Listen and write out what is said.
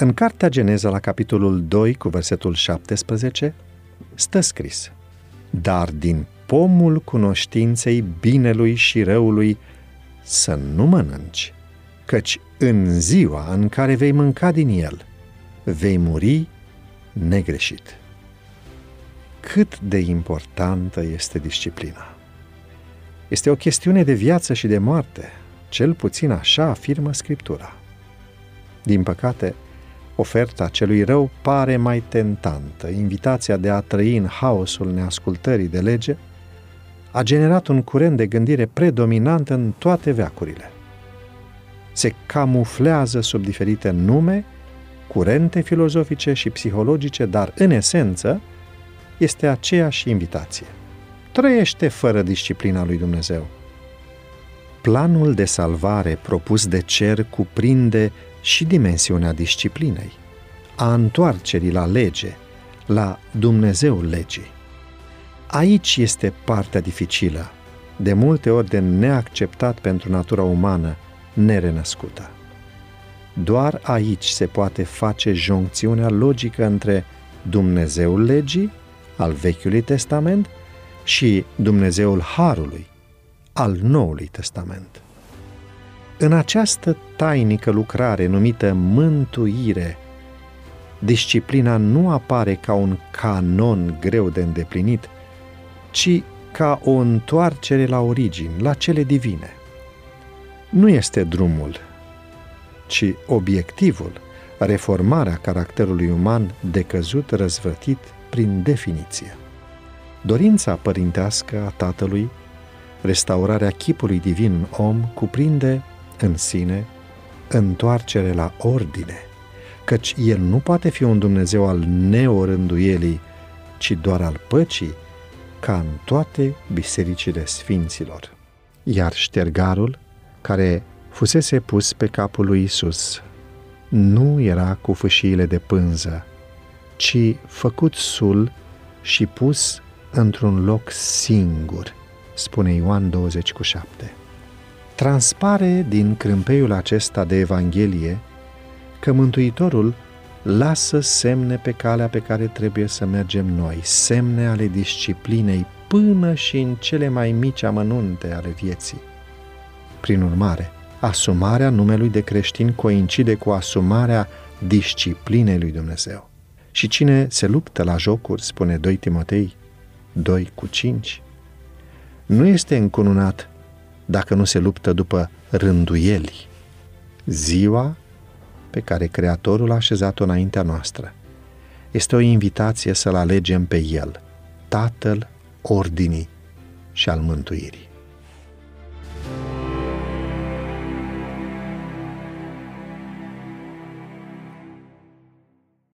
În Cartea Geneza, la capitolul 2, cu versetul 17, stă scris Dar din pomul cunoștinței binelui și răului să nu mănânci, căci în ziua în care vei mânca din el, vei muri negreșit. Cât de importantă este disciplina! Este o chestiune de viață și de moarte, cel puțin așa afirmă Scriptura. Din păcate, oferta celui rău pare mai tentantă. Invitația de a trăi în haosul neascultării de lege a generat un curent de gândire predominant în toate veacurile. Se camuflează sub diferite nume, curente filozofice și psihologice, dar în esență este aceeași invitație. Trăiește fără disciplina lui Dumnezeu. Planul de salvare propus de cer cuprinde și dimensiunea disciplinei, a întoarcerii la lege, la Dumnezeul legii. Aici este partea dificilă, de multe ori de neacceptat pentru natura umană nerenăscută. Doar aici se poate face joncțiunea logică între Dumnezeul legii, al Vechiului Testament, și Dumnezeul Harului, al Noului Testament. În această tainică lucrare numită mântuire, disciplina nu apare ca un canon greu de îndeplinit, ci ca o întoarcere la origini, la cele divine. Nu este drumul, ci obiectivul, reformarea caracterului uman decăzut, răzvătit prin definiție. Dorința părintească a Tatălui, restaurarea chipului divin în om, cuprinde în sine întoarcere la ordine, căci El nu poate fi un Dumnezeu al neorânduielii, ci doar al păcii, ca în toate bisericile sfinților. Iar ștergarul, care fusese pus pe capul lui Isus, nu era cu fâșiile de pânză, ci făcut sul și pus într-un loc singur, spune Ioan 20 cu 7. Transpare din crâmpeiul acesta de Evanghelie că Mântuitorul lasă semne pe calea pe care trebuie să mergem noi, semne ale disciplinei până și în cele mai mici amănunte ale vieții. Prin urmare, asumarea numelui de creștin coincide cu asumarea disciplinei lui Dumnezeu. Și cine se luptă la jocuri, spune 2 Timotei 2 cu 5, nu este încununat dacă nu se luptă după rânduieli. Ziua pe care Creatorul a așezat-o înaintea noastră este o invitație să-L alegem pe El, Tatăl ordinii și al mântuirii.